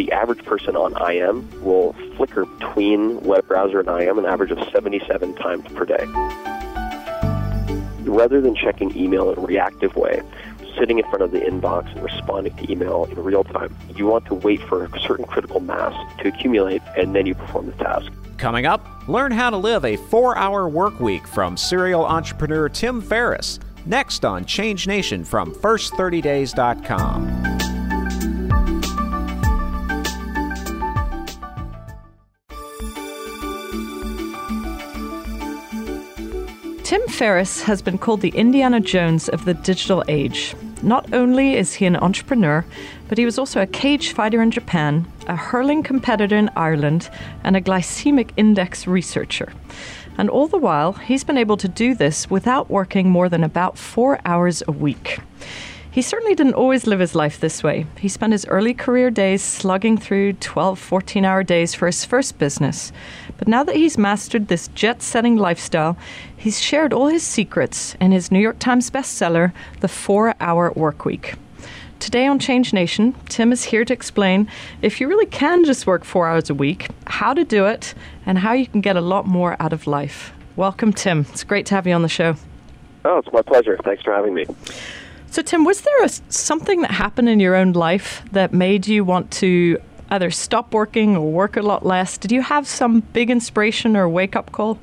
the average person on IM will flicker between web browser and IM an average of 77 times per day. Rather than checking email in a reactive way, sitting in front of the inbox and responding to email in real time, you want to wait for a certain critical mass to accumulate and then you perform the task. Coming up, learn how to live a four hour work week from serial entrepreneur Tim Ferriss. Next on Change Nation from First30Days.com. Tim Ferriss has been called the Indiana Jones of the digital age. Not only is he an entrepreneur, but he was also a cage fighter in Japan, a hurling competitor in Ireland, and a glycemic index researcher. And all the while, he's been able to do this without working more than about four hours a week. He certainly didn't always live his life this way. He spent his early career days slugging through 12, 14 hour days for his first business. But now that he's mastered this jet setting lifestyle, he's shared all his secrets in his New York Times bestseller, The Four Hour Workweek. Today on Change Nation, Tim is here to explain if you really can just work four hours a week, how to do it, and how you can get a lot more out of life. Welcome, Tim. It's great to have you on the show. Oh, it's my pleasure. Thanks for having me. So, Tim, was there a, something that happened in your own life that made you want to either stop working or work a lot less? Did you have some big inspiration or wake up call?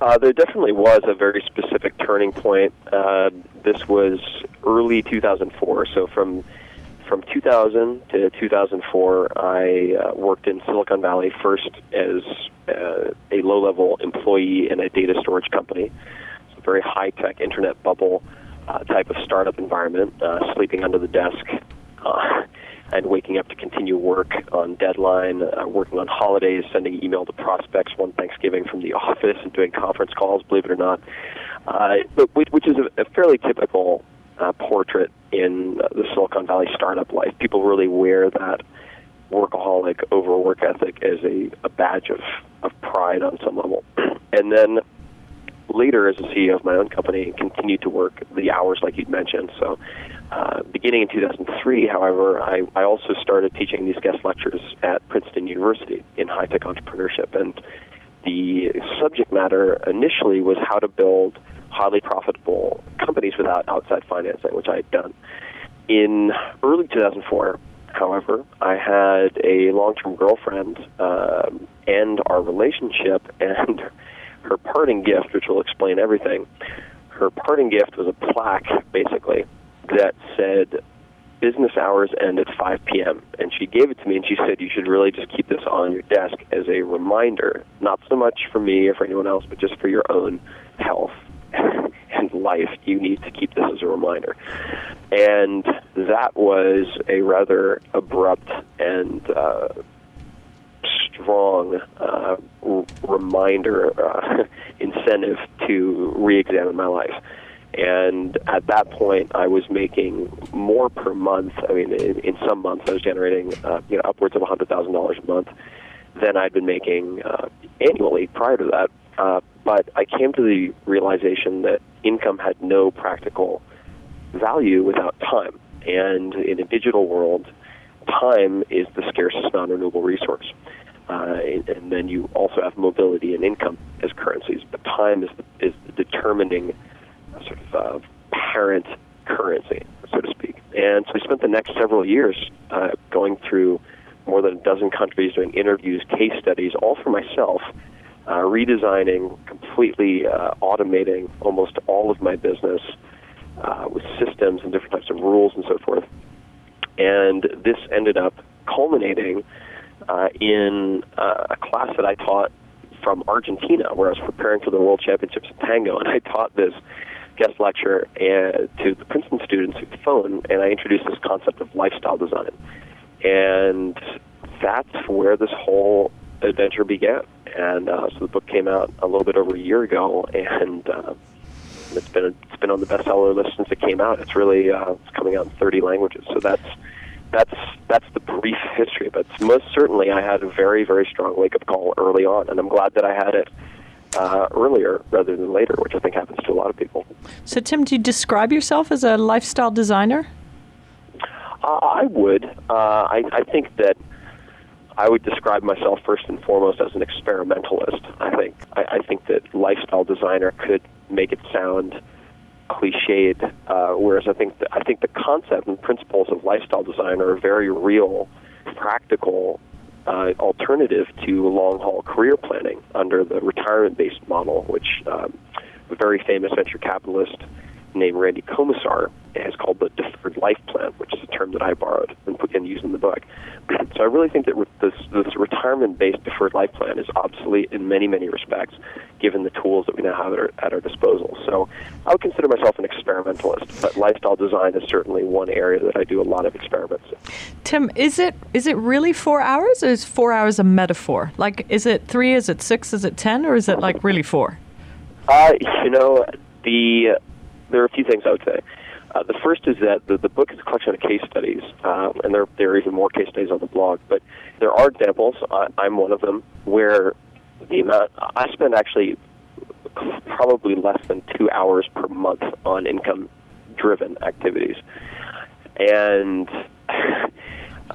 Uh, there definitely was a very specific turning point. Uh, this was early 2004. So from from 2000 to 2004, I uh, worked in Silicon Valley first as uh, a low-level employee in a data storage company. It's a very high-tech internet bubble uh, type of startup environment, uh, sleeping under the desk, uh, and waking up to continue work on deadline, uh, working on holidays, sending email to prospects one Thanksgiving from the office, and doing conference calls. Believe it or not, uh, but which is a, a fairly typical uh, portrait in the Silicon Valley startup life. People really wear that workaholic, overwork ethic as a, a badge of, of pride on some level. and then later as a CEO of my own company and continued to work the hours like you'd mentioned. So uh, beginning in 2003, however, I, I also started teaching these guest lectures at Princeton University in high-tech entrepreneurship. And the subject matter initially was how to build highly profitable companies without outside financing, which I had done. In early 2004, however, I had a long-term girlfriend um, and our relationship and her parting gift, which will explain everything, her parting gift was a plaque, basically, that said, business hours end at 5 p.m. And she gave it to me and she said, you should really just keep this on your desk as a reminder, not so much for me or for anyone else, but just for your own health and life. You need to keep this as a reminder. And that was a rather abrupt and uh, strong uh, r- reminder, uh, incentive to re-examine my life. And at that point, I was making more per month. I mean, in, in some months, I was generating uh, you know upwards of hundred thousand dollars a month than I'd been making uh, annually prior to that. Uh, but I came to the realization that income had no practical value without time. And in a digital world, time is the scarcest non-renewable resource. Uh, and then you also have mobility and income as currencies. But time is the, is the determining sort of uh, parent currency, so to speak. And so we spent the next several years uh, going through more than a dozen countries, doing interviews, case studies, all for myself, uh, redesigning, completely uh, automating almost all of my business uh, with systems and different types of rules and so forth. And this ended up culminating uh, in uh, a class that I taught from Argentina, where I was preparing for the World Championships in Tango, and I taught this guest lecture uh, to the Princeton students the phone, and I introduced this concept of lifestyle design. And that's where this whole adventure began. And uh, so the book came out a little bit over a year ago, and uh, it's been it's been on the bestseller list since it came out. It's really uh, it's coming out in 30 languages. So that's that's that's the brief history. But most certainly, I had a very very strong wake up call early on, and I'm glad that I had it uh, earlier rather than later, which I think happens to a lot of people. So, Tim, do you describe yourself as a lifestyle designer? I would. Uh, I, I think that I would describe myself first and foremost as an experimentalist. I think I, I think that lifestyle designer could make it sound cliched, uh, whereas I think I think the concept and principles of lifestyle design are a very real, practical uh, alternative to long haul career planning under the retirement based model, which um, a very famous venture capitalist named Randy Komisar has called the deferred life plan, which is a term that I borrowed and put and used in the book. so I really think that this, this retirement-based deferred life plan is obsolete in many, many respects, given the tools that we now have at our, at our disposal. So I would consider myself an experimentalist, but lifestyle design is certainly one area that I do a lot of experiments in. Tim, is it is it really four hours, or is four hours a metaphor? Like, is it three? Is it six? Is it ten? Or is it like really four? Uh, you know, the there are a few things I would say. Uh, the first is that the, the book is a collection of case studies, uh, and there, there are even more case studies on the blog. But there are examples, I, I'm one of them, where the amount I spend actually probably less than two hours per month on income driven activities. And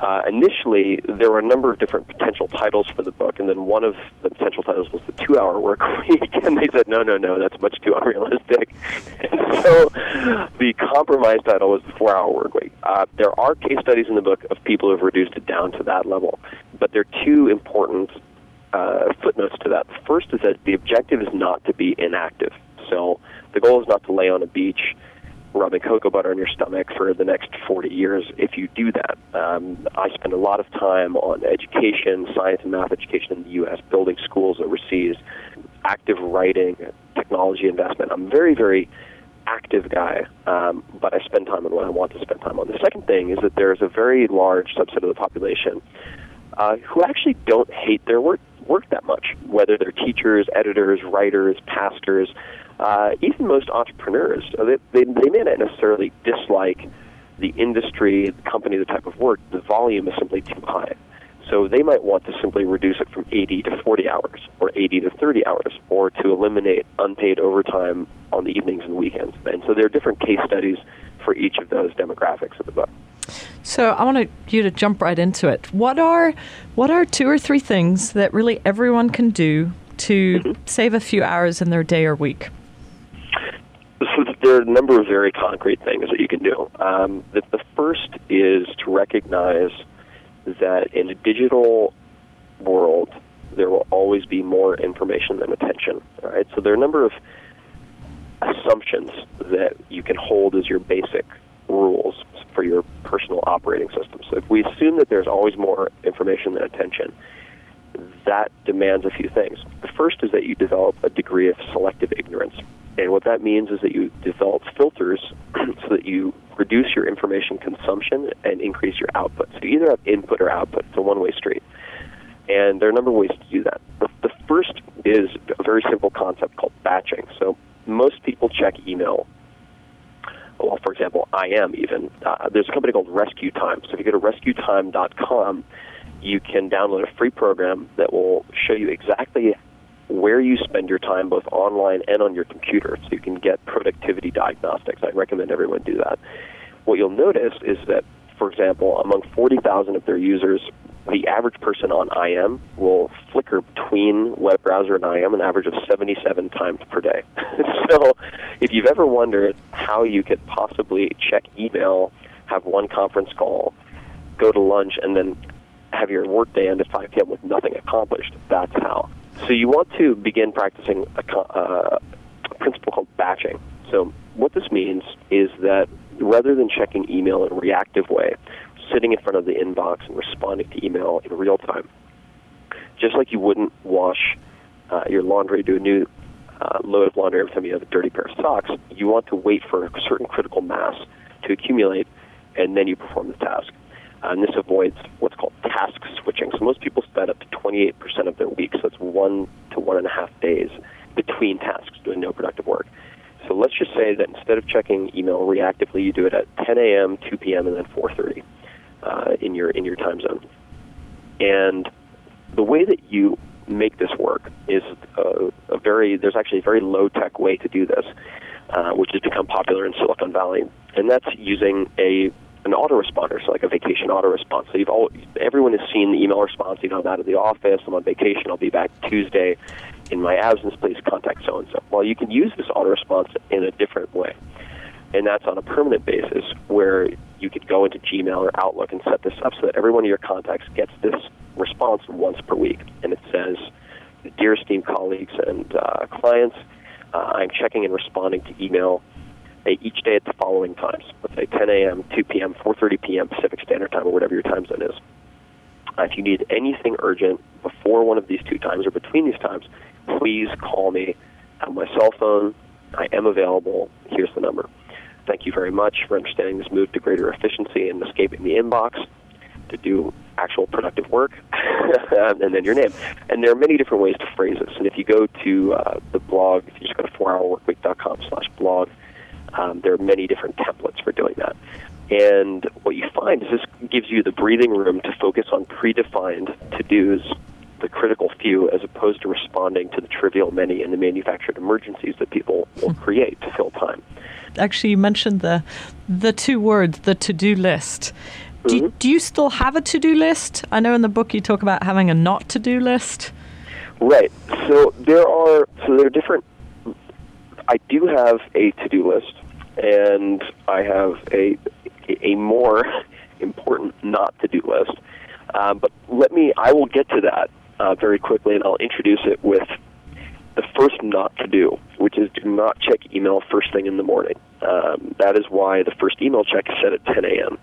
uh, initially, there were a number of different potential titles for the book, and then one of the potential titles was the Two Hour Work Week, and they said, no, no, no, that's much too unrealistic. And so the compromise title was the Four Hour Work Week. Uh, there are case studies in the book of people who have reduced it down to that level, but there are two important uh, footnotes to that. The first is that the objective is not to be inactive. So the goal is not to lay on a beach rubbing cocoa butter on your stomach for the next 40 years if you do that. Um, I spend a lot of time on education, science and math education in the U.S., building schools overseas, active writing, technology investment. I'm a very, very active guy, um, but I spend time on what I want to spend time on. The second thing is that there's a very large subset of the population uh, who actually don't hate their work work that much, whether they're teachers, editors, writers, pastors uh, even most entrepreneurs, they, they, they may not necessarily dislike the industry, the company, the type of work. The volume is simply too high. So they might want to simply reduce it from 80 to 40 hours, or 80 to 30 hours, or to eliminate unpaid overtime on the evenings and weekends. And so there are different case studies for each of those demographics of the book. So I want you to jump right into it. What are what are two or three things that really everyone can do to mm-hmm. save a few hours in their day or week? There are a number of very concrete things that you can do. Um, the, the first is to recognize that in a digital world, there will always be more information than attention. All right, so there are a number of assumptions that you can hold as your basic rules for your personal operating system. So if we assume that there's always more information than attention, that demands a few things. The first is that you develop a degree of selective ignorance. And what that means is that you develop filters so that you reduce your information consumption and increase your output. So you either have input or output. It's a one way street. And there are a number of ways to do that. The, first is a very simple concept called batching. So most people check email. Well, for example, I am even. Uh, there's a company called Rescue Time. So if you go to rescuetime.com, you can download a free program that will show you exactly where you spend your time both online and on your computer so you can get productivity diagnostics. I recommend everyone do that. What you'll notice is that, for example, among 40,000 of their users, the average person on IM will flicker between web browser and IM an average of 77 times per day. so if you've ever wondered how you could possibly check email, have one conference call, go to lunch, and then have your workday end at 5 p.m. with nothing accomplished, that's how. So you want to begin practicing a, uh, a principle called batching. So what this means is that rather than checking email in a reactive way, sitting in front of the inbox and responding to email in real time, just like you wouldn't wash uh, your laundry, do a new uh, load of laundry every time you have a dirty pair of socks, you want to wait for a certain critical mass to accumulate, and then you perform the task. Uh, and this avoids what's called task switching. So most people spend up to 28% of their week, so it's one to one and a half days between tasks doing no productive work. So let's just say that instead of checking email reactively, you do it at 10 a.m., 2 p.m., and then 4:30 uh, in your in your time zone. And the way that you make this work is a, a very there's actually a very low tech way to do this, uh, which has become popular in Silicon Valley, and that's using a an autoresponder, so like a vacation autoresponder. So you've all everyone has seen the email response. You know, I'm out of the office. I'm on vacation. I'll be back Tuesday. In my absence, please contact so and so. Well, you can use this autorespons in a different way, and that's on a permanent basis where you could go into Gmail or Outlook and set this up so that every one of your contacts gets this response once per week, and it says, "Dear esteemed colleagues and uh, clients, uh, I'm checking and responding to email." Each day at the following times. Let's say 10 a.m., 2 p.m., 4:30 p.m. Pacific Standard Time, or whatever your time zone is. Uh, if you need anything urgent before one of these two times or between these times, please call me on my cell phone. I am available. Here's the number. Thank you very much for understanding this move to greater efficiency and escaping the inbox to do actual productive work, and then your name. And there are many different ways to phrase this. And if you go to uh, the blog, if you just go to 4hourworkweek.com slash blog, um, there are many different templates for doing that. And what you find is this gives you the breathing room to focus on predefined to dos, the critical few, as opposed to responding to the trivial many and the manufactured emergencies that people will hmm. create to fill time. Actually, you mentioned the the two words, the to do list. Do, mm-hmm. do you still have a to do list? I know in the book you talk about having a not to do list. Right. So there are so there are different. I do have a to do list and I have a a more important not to do list. Uh, but let me, I will get to that uh, very quickly, and I'll introduce it with the first not to do, which is do not check email first thing in the morning. Um, that is why the first email check is set at 10 a.m.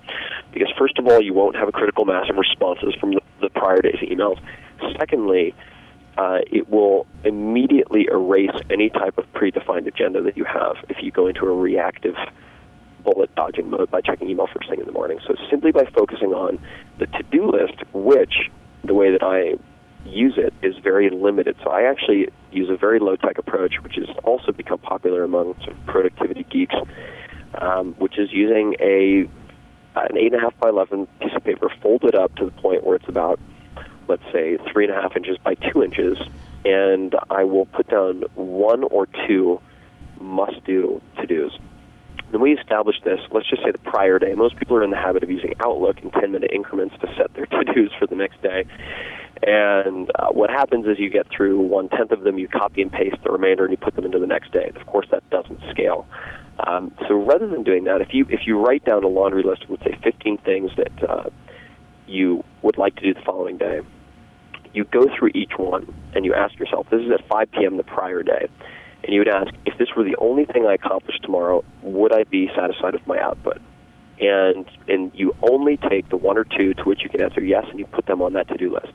Because first of all, you won't have a critical mass of responses from the, the prior day's emails. Secondly, uh, it will immediately erase any type of predefined agenda that you have if you go into a reactive bullet dodging mode by checking email first thing in the morning. So simply by focusing on the to-do list, which the way that I use it is very limited. So I actually use a very low-tech approach, which has also become popular among sort of productivity geeks, um, which is using a an eight and a half by eleven piece of paper folded up to the point where it's about let's say, three and a half inches by two inches, and I will put down one or two must do to dos. Then we establish this, let's just say the prior day. Most people are in the habit of using Outlook in 10 minute increments to set their to dos for the next day. And uh, what happens is you get through one tenth of them, you copy and paste the remainder, and you put them into the next day. Of course, that doesn't scale. Um, so rather than doing that, if you if you write down a laundry list of let's say 15 things that uh, you would like to do the following day, you go through each one and you ask yourself, this is at 5 p.m. the prior day, and you would ask, if this were the only thing I accomplished tomorrow, would I be satisfied with my output? And and you only take the one or two to which you can answer yes, and you put them on that to-do list.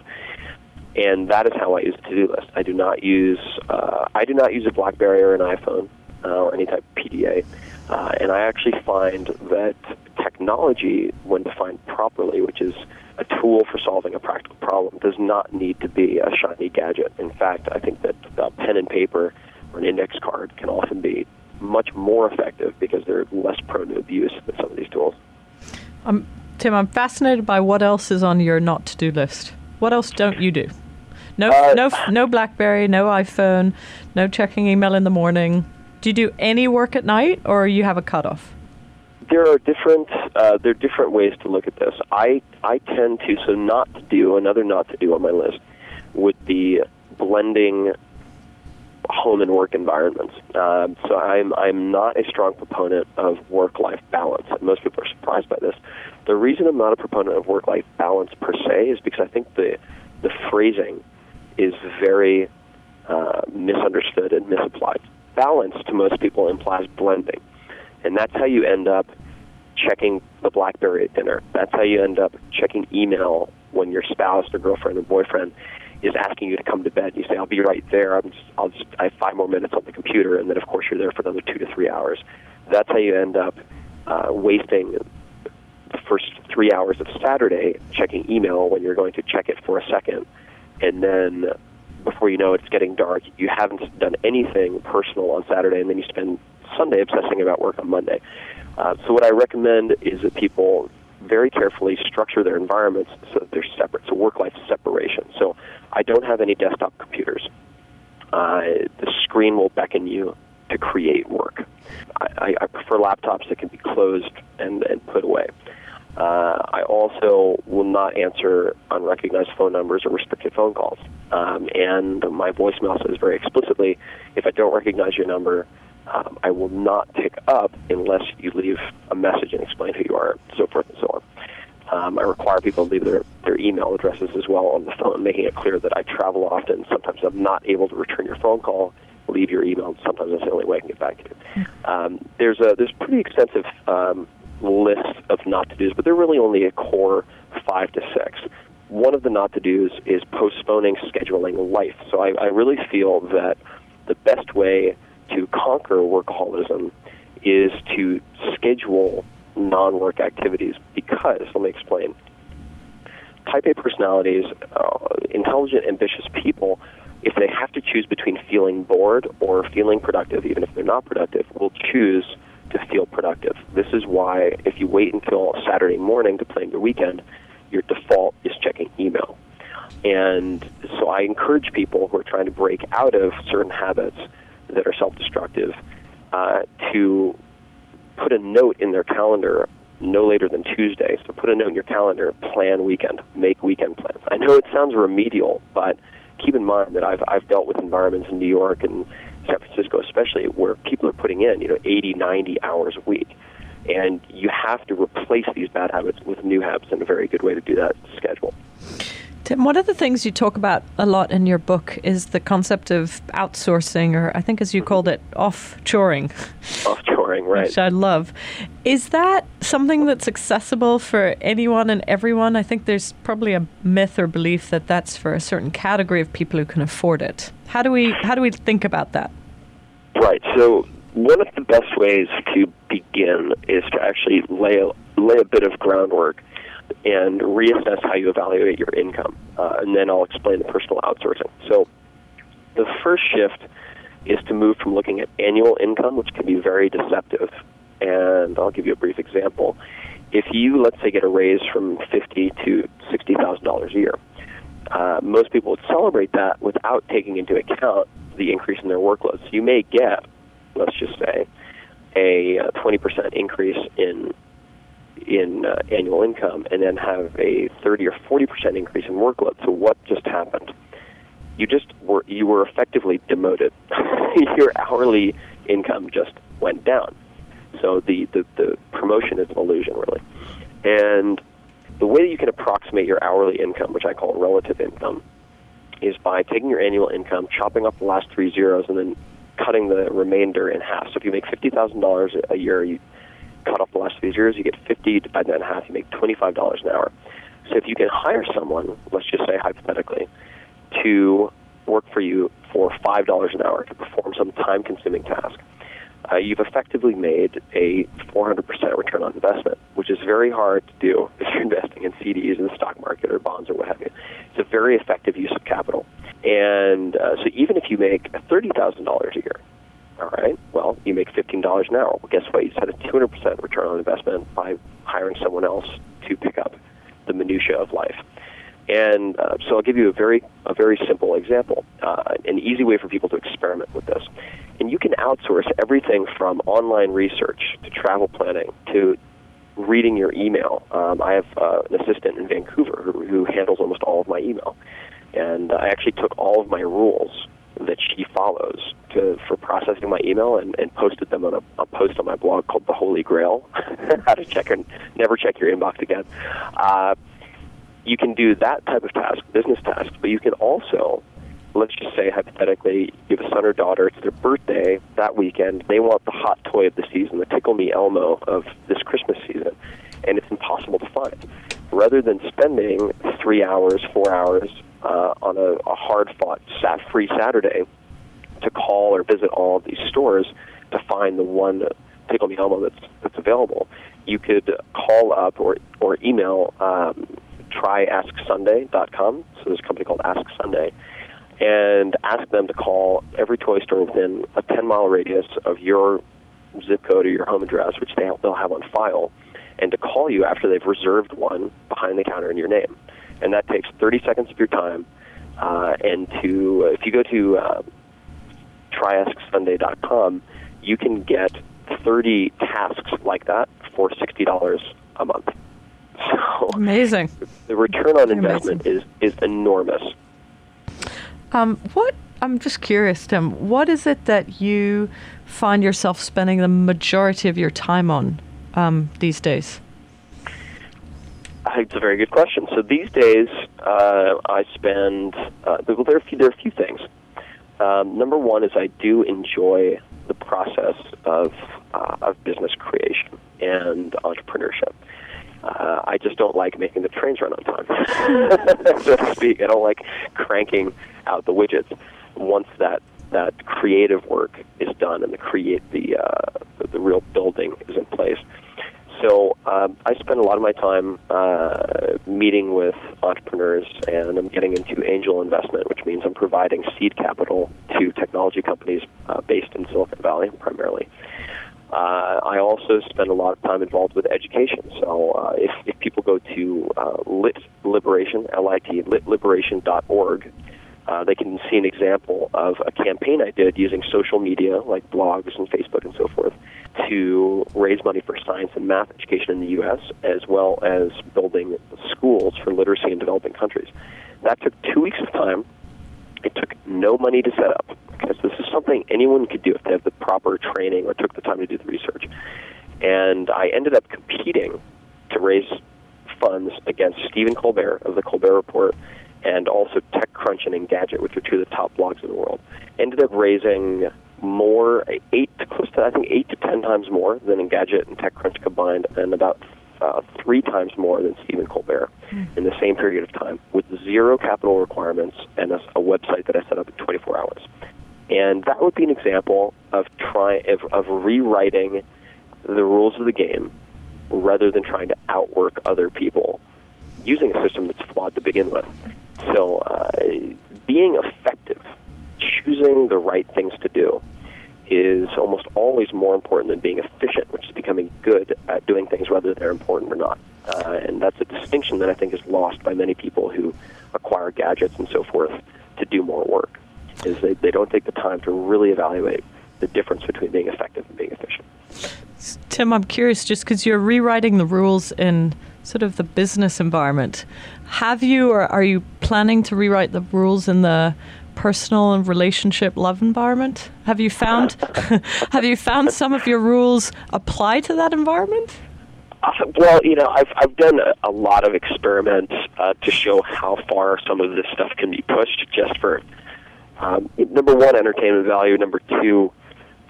And that is how I use a to-do list. I do not use uh, I do not use a BlackBerry or an iPhone uh, or any type of PDA. Uh, and I actually find that technology, when defined properly, which is a tool for solving a practical problem does not need to be a shiny gadget. In fact, I think that a pen and paper or an index card can often be much more effective because they're less prone to abuse than some of these tools. Um, Tim, I'm fascinated by what else is on your not to do list. What else don't you do? No, uh, no, no BlackBerry, no iPhone, no checking email in the morning. Do you do any work at night, or you have a cutoff? There are different uh, there are different ways to look at this. I I tend to so not to do another not to do on my list would be blending home and work environments. Um, so I'm I'm not a strong proponent of work life balance. And most people are surprised by this. The reason I'm not a proponent of work life balance per se is because I think the the phrasing is very uh, misunderstood and misapplied. Balance to most people implies blending. And that's how you end up checking the BlackBerry at dinner. That's how you end up checking email when your spouse or girlfriend or boyfriend is asking you to come to bed. You say, "I'll be right there. I'm just, I'll just, I have five more minutes on the computer," and then of course you're there for another two to three hours. That's how you end up uh, wasting the first three hours of Saturday checking email when you're going to check it for a second, and then before you know it, it's getting dark. You haven't done anything personal on Saturday, and then you spend Sunday obsessing about work on Monday. Uh, so what I recommend is that people very carefully structure their environments so that they're separate. So work-life separation. So I don't have any desktop computers. Uh, the screen will beckon you to create work. I, I prefer laptops that can be closed and, and put away. Uh, I also will not answer unrecognized phone numbers or restricted phone calls. Um, and my voicemail says very explicitly if I don't recognize your number, um, I will not pick up unless you leave a message and explain who you are, so forth and so on. Um, I require people to leave their, their email addresses as well on the phone, making it clear that I travel often. Sometimes I'm not able to return your phone call. Leave your email. Sometimes that's the only way I can get back to you. Um, there's a there's pretty extensive um, list of not to dos, but they're really only a core five to six. One of the not to dos is postponing scheduling life. So I, I really feel that the best way to conquer workaholism is to schedule non work activities because, let me explain. Type A personalities, uh, intelligent, ambitious people, if they have to choose between feeling bored or feeling productive, even if they're not productive, will choose to feel productive. This is why if you wait until Saturday morning to plan your weekend, your default is checking email. And so I encourage people who are trying to break out of certain habits that are self destructive uh, to put a note in their calendar no later than Tuesday. So put a note in your calendar, plan weekend, make weekend plans. I know it sounds remedial, but keep in mind that I've I've dealt with environments in New York and San Francisco especially where people are putting in, you know, 80, 90 hours a week. And you have to replace these bad habits with new habits and a very good way to do that is schedule. Tim, one of the things you talk about a lot in your book is the concept of outsourcing, or I think as you called it, off-shoring. Off-shoring, right. Which I love. Is that something that's accessible for anyone and everyone? I think there's probably a myth or belief that that's for a certain category of people who can afford it. How do we how do we think about that? Right. So one of the best ways to begin is to actually lay a, lay a bit of groundwork and reassess how you evaluate your income. Uh, and then I'll explain the personal outsourcing. So the first shift is to move from looking at annual income, which can be very deceptive. And I'll give you a brief example. If you, let's say, get a raise from fifty to sixty thousand dollars a year, uh, most people would celebrate that without taking into account the increase in their workload. So you may get, let's just say, a uh, twenty percent increase in in uh, annual income and then have a 30 or 40 percent increase in workload. So what just happened? You just were you were effectively demoted. Your hourly income just went down. So the, the, the promotion is an illusion, really. And the way that you can approximate your hourly income, which I call relative income, is by taking your annual income, chopping up the last three zeros, and then cutting the remainder in half. So if you make fifty thousand dollars a year, you cut off the last three years, you get 50, divide that in half, you make $25 an hour. So if you can hire someone, let's just say hypothetically, to work for you for $5 an hour to perform some time consuming task, uh, you've effectively made a 400% return on investment, which is very hard to do if you're investing in CDs in the stock market or bonds or what have you. It's a very effective use of capital. And uh, so even if you make $30,000 a year, all right. You make fifteen dollars an hour. Well, guess what? You just had a two hundred percent return on investment by hiring someone else to pick up the minutia of life. And uh, so I'll give you a very a very simple example, uh, an easy way for people to experiment with this. And you can outsource everything from online research to travel planning to reading your email. Um, I have uh, an assistant in Vancouver who, who handles almost all of my email, and I actually took all of my rules that she follows to for processing my email and, and posted them on a, a post on my blog called the Holy Grail: how to check and never check your inbox again. Uh, you can do that type of task, business task, but you can also, let's just say hypothetically, you have a son or daughter, it's their birthday that weekend, they want the hot toy of the season, the Tickle Me Elmo of this Christmas season, and it's impossible to find. Rather than spending three hours, four hours uh, on a, a hard-fought sat free Saturday to call or visit all of these stores to find the one Tickle Me Elmo that's that's available. You could call up or or email um, tryAskSunday.com. So there's a company called Ask Sunday, and ask them to call every toy store within a 10 mile radius of your zip code or your home address, which they, they'll have on file, and to call you after they've reserved one behind the counter in your name and that takes 30 seconds of your time. Uh, and to if you go to uh, tryAskSunday.com, you can get 30 tasks like that for $60 a month. So amazing. The return on investment is, is enormous. Um, what I'm just curious, Tim. What is it that you find yourself spending the majority of your time on um, these days? It's a very good question. So these days, uh, I spend. Uh, well, there are a few, there are a few things. Um, number one is I do enjoy the process of uh, of business creation and entrepreneurship. Uh, I just don't like making the trains run on time, so to speak. I don't like cranking out the widgets. Once that that creative work is done and the create the uh, the, the real building is in place, so um, I spend a lot of my time uh, meeting with entrepreneurs, and I'm getting into angel investment, which means I'm providing seed capital to technology companies uh, based in Silicon Valley primarily. Uh, I also spend a lot of time involved with education. So uh, if, if people go to uh, Lit Liberation, L-I-T, litliberation.org, uh, they can see an example of a campaign I did using social media like blogs and Facebook and so forth to raise money for science and math education in the U.S., as well as building schools for literacy in developing countries. That took two weeks of time. It took no money to set up because this is something anyone could do if they have the proper training or took the time to do the research. And I ended up competing to raise funds against Stephen Colbert of the Colbert Report and also TechCrunch and Engadget, which are two of the top blogs in the world. Ended up raising more, eight close to I think eight to ten times more than Engadget and TechCrunch combined, and about uh, three times more than Stephen Colbert mm. in the same period of time, with zero capital requirements and a, a website that I set up in 24 hours. And that would be an example of trying of, of rewriting the rules of the game rather than trying to outwork other people using a system that's flawed to begin with. So, uh, being effective choosing the right things to do is almost always more important than being efficient, which is becoming good at doing things whether they're important or not. Uh, and that's a distinction that I think is lost by many people who acquire gadgets and so forth to do more work. Is they, they don't take the time to really evaluate the difference between being effective and being efficient. Tim, I'm curious, just because you're rewriting the rules in sort of the business environment, have you or are you planning to rewrite the rules in the personal and relationship love environment? Have you found have you found some of your rules apply to that environment? Uh, well, you know, I've I've done a, a lot of experiments uh, to show how far some of this stuff can be pushed, just for um, number one, entertainment value. Number two,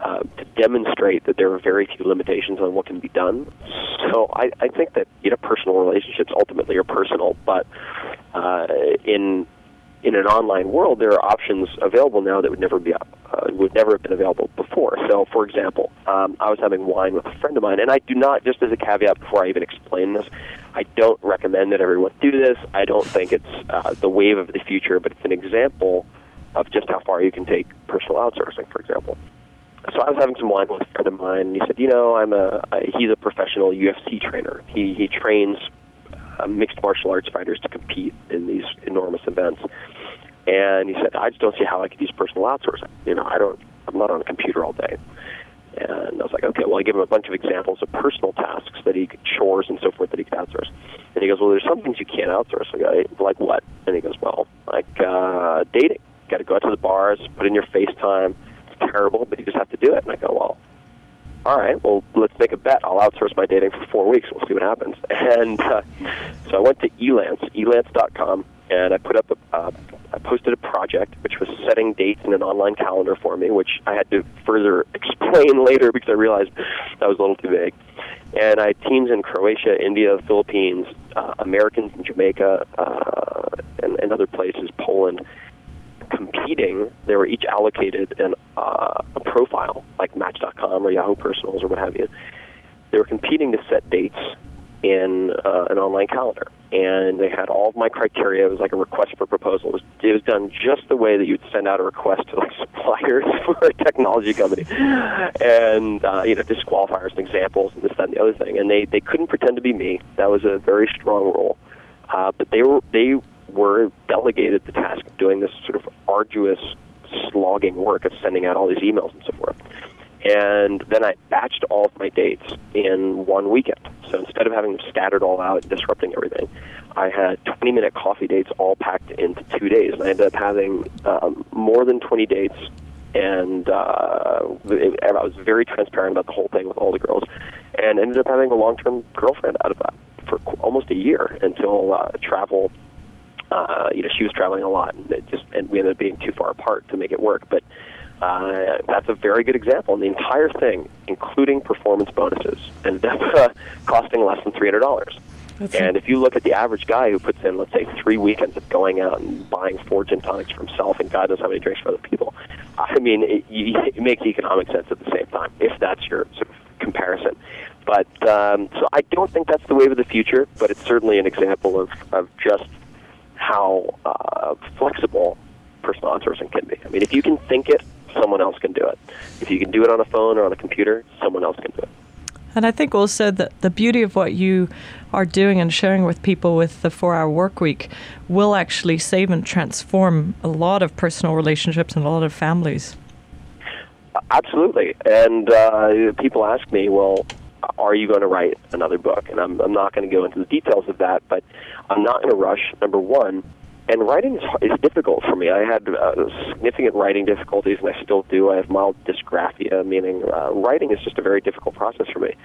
uh, to demonstrate that there are very few limitations on what can be done. So I, I think that you know personal relationships ultimately are personal, but uh, in in an online world, there are options available now that would never be uh, would never have been available before. So, for example, um, I was having wine with a friend of mine, and I do not, just as a caveat before I even explain this, I don't recommend that everyone do this. I don't think it's uh, the wave of the future, but it's an example of just how far you can take personal outsourcing, for example. So I was having some wine with a friend of mine, and he said, "You know, I'm a he's a professional UFC trainer. He he trains uh, mixed martial arts fighters to compete in these enormous events. And he said, I just don't see how I could use personal outsourcing. You know, I don't, I'm not on a computer all day. And I was like, okay, well, I give him a bunch of examples of personal tasks that he could, chores and so forth that he could outsource. And he goes, well, there's some things you can't outsource. I go, like what? And he goes, well, like uh, dating. Got to go out to the bars, put in your FaceTime. Terrible, but you just have to do it. And I go, well, all right, well, let's make a bet. I'll outsource my dating for four weeks. We'll see what happens. And uh, so I went to Elance, elance.com, and I put up a, uh, I posted a project which was setting dates in an online calendar for me, which I had to further explain later because I realized that was a little too vague. And I had teams in Croatia, India, Philippines, uh, Americans in Jamaica, uh, and, and other places, Poland, competing. They were each allocated an, uh, a profile like Match.com or Yahoo Personals or what have you. They were competing to set dates in uh, an online calendar, and they had all of my criteria. It was like a request for proposal. It was, it was done just the way that you'd send out a request to like suppliers for a technology company, and uh, you know disqualifiers and examples and this that and the other thing. And they they couldn't pretend to be me. That was a very strong rule. Uh, but they were they were delegated the task of doing this sort of arduous slogging work of sending out all these emails and so forth. And then I batched all of my dates in one weekend. So instead of having them scattered all out and disrupting everything, I had 20 minute coffee dates all packed into two days. And I ended up having um, more than 20 dates. And uh, it, I was very transparent about the whole thing with all the girls, and ended up having a long term girlfriend out of that for almost a year until uh, travel. Uh, you know, she was traveling a lot, and it just and we ended up being too far apart to make it work. But uh, that's a very good example. And the entire thing, including performance bonuses, ended up uh, costing less than three hundred dollars. And if you look at the average guy who puts in, let's say, three weekends of going out and buying four gin tonics for himself and God knows how many drinks for other people, I mean, it, it makes economic sense at the same time, if that's your sort of comparison. But um, so I don't think that's the wave of the future, but it's certainly an example of, of just how uh, flexible personal outsourcing can be. I mean, if you can think it, someone else can do it. If you can do it on a phone or on a computer, someone else can do it. And I think also that the beauty of what you are doing and sharing with people with the four hour work week will actually save and transform a lot of personal relationships and a lot of families. Absolutely. And uh, people ask me, well, are you going to write another book? And I'm, I'm not going to go into the details of that, but I'm not in a rush, number one. And writing is, is difficult for me. I had uh, significant writing difficulties, and I still do. I have mild dysgraphia, meaning uh, writing is just a very difficult process for me.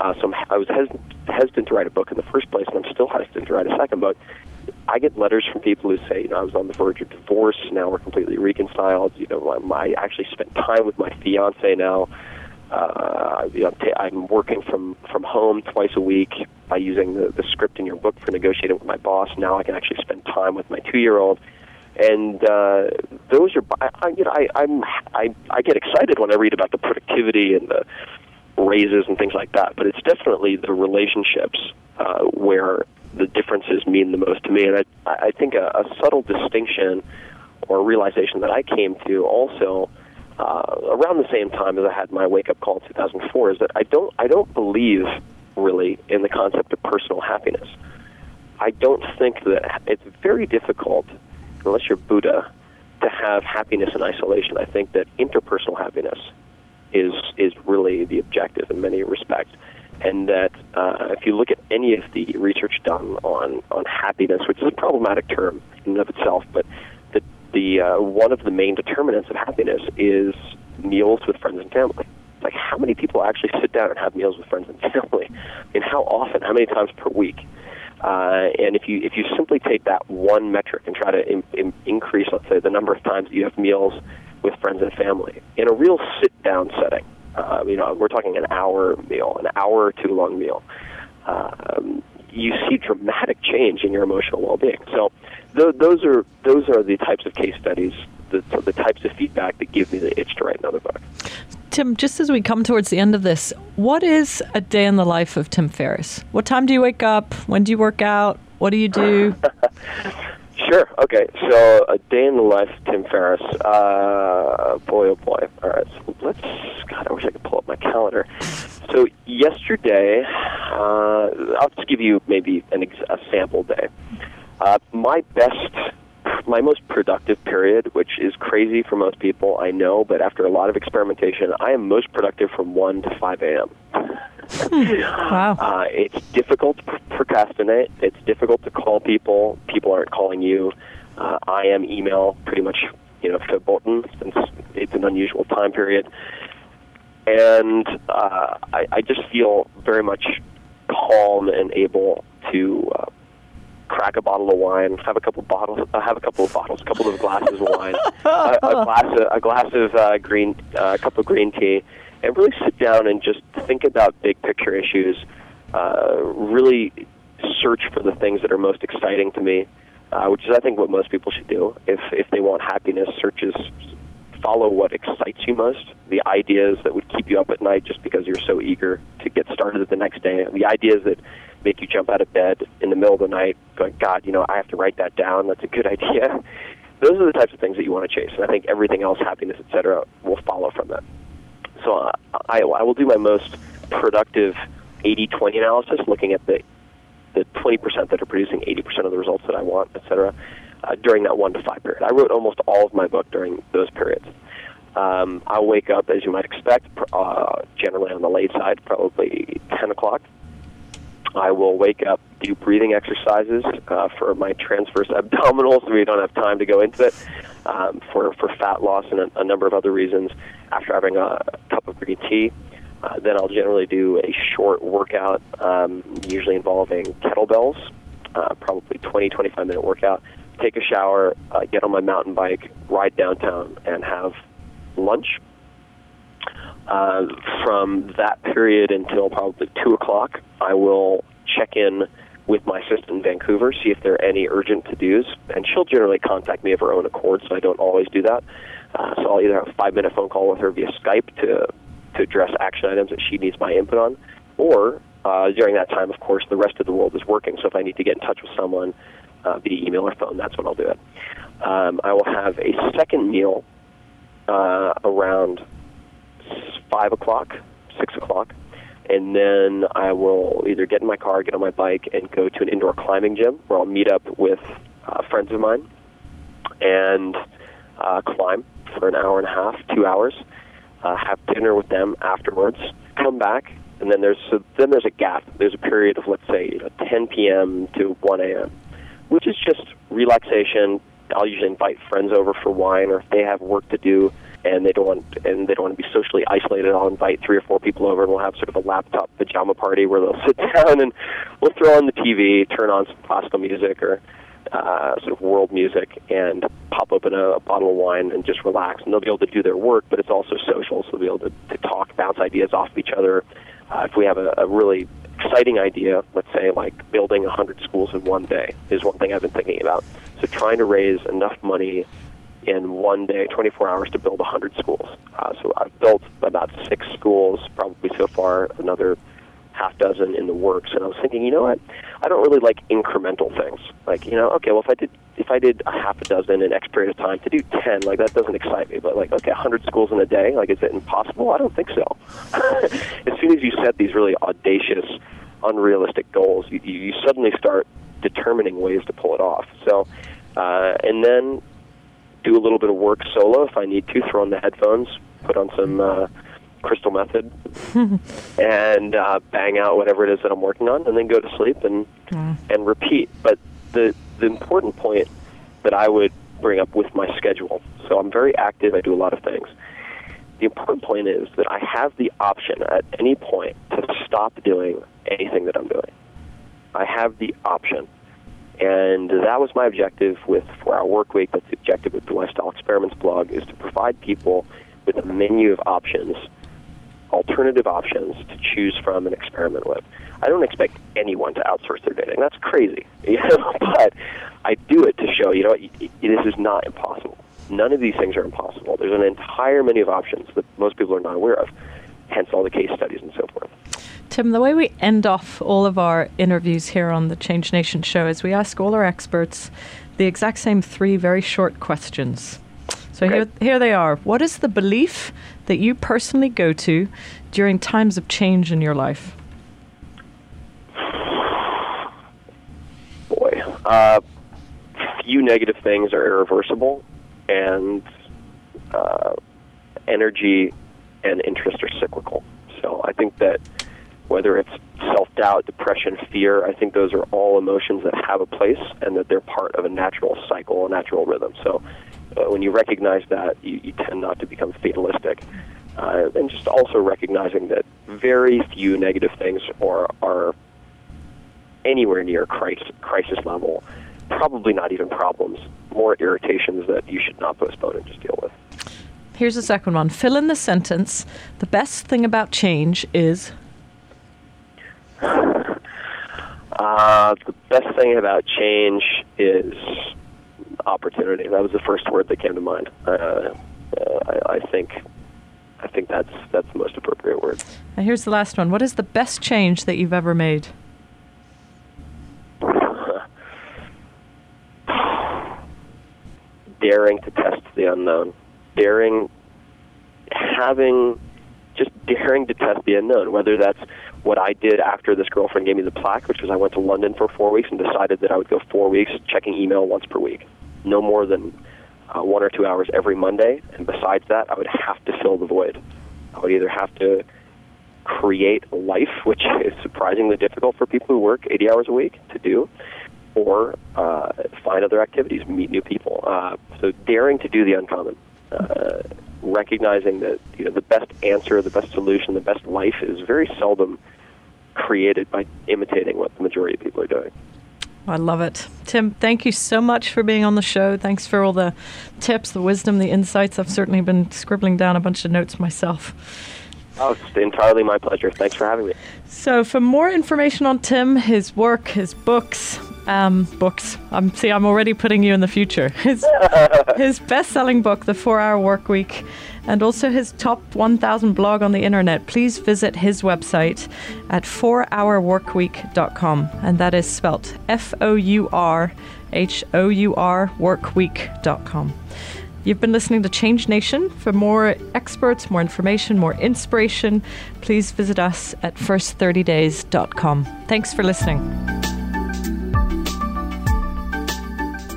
Uh, so I'm, I was hesitant, hesitant to write a book in the first place, and I'm still hesitant to write a second book. I get letters from people who say, you know, I was on the verge of divorce. Now we're completely reconciled. You know, I, I actually spent time with my fiance now. Uh, you know, I'm working from from home twice a week by using the, the script in your book for negotiating with my boss. Now I can actually spend time with my two year old, and uh, those are I, you know I I'm I I get excited when I read about the productivity and the raises and things like that. But it's definitely the relationships uh, where the differences mean the most to me, and I I think a, a subtle distinction or realization that I came to also uh, around the same time as I had my wake up call in 2004 is that I don't I don't believe really in the concept of personal happiness. I don't think that it's very difficult unless you're Buddha to have happiness in isolation. I think that interpersonal happiness is is really the objective in many respects. And that uh, if you look at any of the research done on, on happiness, which is a problematic term in and of itself, but the uh, one of the main determinants of happiness is meals with friends and family. Like how many people actually sit down and have meals with friends and family, and how often, how many times per week? Uh, and if you if you simply take that one metric and try to in, in increase, let's say, the number of times that you have meals with friends and family in a real sit down setting, uh, you know, we're talking an hour meal, an hour or two long meal. Um, you see dramatic change in your emotional well being. So th- those are those are the types of case studies, the, the types of feedback that give me the itch to write another book. Tim, just as we come towards the end of this, what is a day in the life of Tim Ferriss? What time do you wake up? When do you work out? What do you do? sure. Okay. So a day in the life of Tim Ferriss. Uh, boy, oh boy. All right. So let's. God, I wish I could pull up my calendar. So yesterday, uh, I'll just give you maybe an ex- a sample day. Uh, my best, my most productive period, which is crazy for most people, I know, but after a lot of experimentation, I am most productive from 1 to 5 a.m. Hmm. wow. Uh, it's difficult to procrastinate. It's difficult to call people. People aren't calling you. Uh, I am email pretty much, you know, verboten since it's an unusual time period. And uh, I, I just feel very much calm and able to uh, crack a bottle of wine, have a couple of bottles, uh, have a couple of bottles, a couple of glasses of wine, a, a glass of, a glass of uh, green, uh, a cup of green tea, and really sit down and just think about big picture issues. Uh, really search for the things that are most exciting to me, uh, which is I think what most people should do if if they want happiness. Searches follow what excites you most, the ideas that would keep you up at night just because you're so eager to get started the next day, the ideas that make you jump out of bed in the middle of the night, going, God, you know, I have to write that down. That's a good idea. Those are the types of things that you want to chase, and I think everything else, happiness, etc., will follow from that. So uh, I, I will do my most productive 80-20 analysis, looking at the the 20% that are producing 80% of the results that I want, etc. uh, during that one to five period. I wrote almost all of my book during those periods. Um, I'll wake up, as you might expect, uh, generally on the late side, probably 10 o'clock. I will wake up, do breathing exercises uh, for my transverse abdominals. We don't have time to go into it. Um, for for fat loss and a, a number of other reasons. After having a, a cup of green tea, uh, then I'll generally do a short workout, um, usually involving kettlebells, uh, probably 20 25 minute workout. Take a shower, uh, get on my mountain bike, ride downtown, and have lunch. Uh, from that period until probably two o'clock, I will check in with my assistant in Vancouver, see if there are any urgent to dos, and she'll generally contact me of her own accord, so I don't always do that. Uh, so I'll either have a five minute phone call with her via Skype to to address action items that she needs my input on, or uh, during that time, of course, the rest of the world is working. So if I need to get in touch with someone uh, via email or phone, that's when I'll do it. Um, I will have a second meal uh, around five o'clock, six o'clock, and then I will either get in my car, get on my bike, and go to an indoor climbing gym where I'll meet up with uh, friends of mine and uh, climb for an hour and a half, two hours. Uh, have dinner with them afterwards. Come back, and then there's a, then there's a gap. There's a period of let's say you know, 10 p.m. to 1 a.m., which is just relaxation. I'll usually invite friends over for wine, or if they have work to do and they don't want and they don't want to be socially isolated, I'll invite three or four people over, and we'll have sort of a laptop pajama party where they'll sit down and we'll throw on the TV, turn on some classical music or uh, sort of world music, and pop open a, a bottle of wine and just relax. And they'll be able to do their work, but it's also social, so they'll be able to, to talk, bounce ideas off of each other. Uh, if we have a, a really exciting idea, let's say like building 100 schools in one day, is one thing I've been thinking about. So trying to raise enough money in one day, 24 hours, to build 100 schools. Uh, so I've built about six schools, probably so far, another half dozen in the works. And I was thinking, you know what? I don't really like incremental things. Like, you know, okay, well, if I did if I did a half a dozen in X period of time, to do 10, like that doesn't excite me. But like, okay, 100 schools in a day, like, is it impossible? I don't think so. as soon as you set these really audacious, unrealistic goals, you, you suddenly start determining ways to pull it off. So, uh, and then do a little bit of work solo if I need to. Throw on the headphones, put on some uh, Crystal Method, and uh, bang out whatever it is that I'm working on, and then go to sleep and mm. and repeat. But the the important point that I would bring up with my schedule. So I'm very active. I do a lot of things. The important point is that I have the option at any point to stop doing anything that I'm doing. I have the option. And that was my objective with Four Hour Work Week. That's the objective with the Lifestyle Experiments blog is to provide people with a menu of options, alternative options to choose from and experiment with. I don't expect anyone to outsource their dating. That's crazy, but I do it to show, you know, this is not impossible. None of these things are impossible. There's an entire menu of options that most people are not aware of. Hence, all the case studies and so forth. Tim, the way we end off all of our interviews here on the Change Nation show is we ask all our experts the exact same three very short questions. So okay. here, here they are. What is the belief that you personally go to during times of change in your life? Boy, uh, few negative things are irreversible, and uh, energy and interest are cyclical. So I think that whether it's self doubt, depression, fear, I think those are all emotions that have a place and that they're part of a natural cycle, a natural rhythm. So when you recognize that, you, you tend not to become fatalistic. Uh, and just also recognizing that very few negative things are, are anywhere near crisis, crisis level, probably not even problems, more irritations that you should not postpone and just deal with. Here's the second one. Fill in the sentence. The best thing about change is Uh, the best thing about change is opportunity. That was the first word that came to mind. Uh, uh, I, I think I think that's that's the most appropriate word. And here's the last one. What is the best change that you've ever made? daring to test the unknown. Daring having just daring to test the unknown, whether that's what I did after this girlfriend gave me the plaque, which was I went to London for four weeks and decided that I would go four weeks checking email once per week. No more than uh, one or two hours every Monday, and besides that, I would have to fill the void. I would either have to create life, which is surprisingly difficult for people who work 80 hours a week to do, or uh, find other activities, meet new people. Uh, so daring to do the uncommon, uh, recognizing that you know the best answer, the best solution, the best life is very seldom created by imitating what the majority of people are doing. I love it. Tim, thank you so much for being on the show. Thanks for all the tips, the wisdom, the insights. I've certainly been scribbling down a bunch of notes myself. Oh, it's entirely my pleasure. Thanks for having me. So, for more information on Tim, his work, his books, um, books. I'm see, I'm already putting you in the future. His his best-selling book, The Four Hour Work Week, and also his top 1,000 blog on the internet. Please visit his website at fourhourworkweek.com, and that is spelt F-O-U-R-H-O-U-R workweek.com. You've been listening to Change Nation. For more experts, more information, more inspiration, please visit us at first30days.com. Thanks for listening.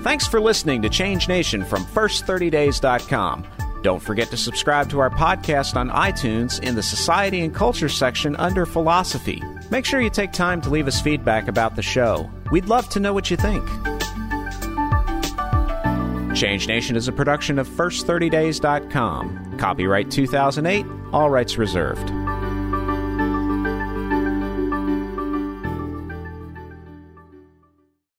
Thanks for listening to Change Nation from First30Days.com. Don't forget to subscribe to our podcast on iTunes in the Society and Culture section under Philosophy. Make sure you take time to leave us feedback about the show. We'd love to know what you think. Change Nation is a production of First30Days.com. Copyright 2008, all rights reserved.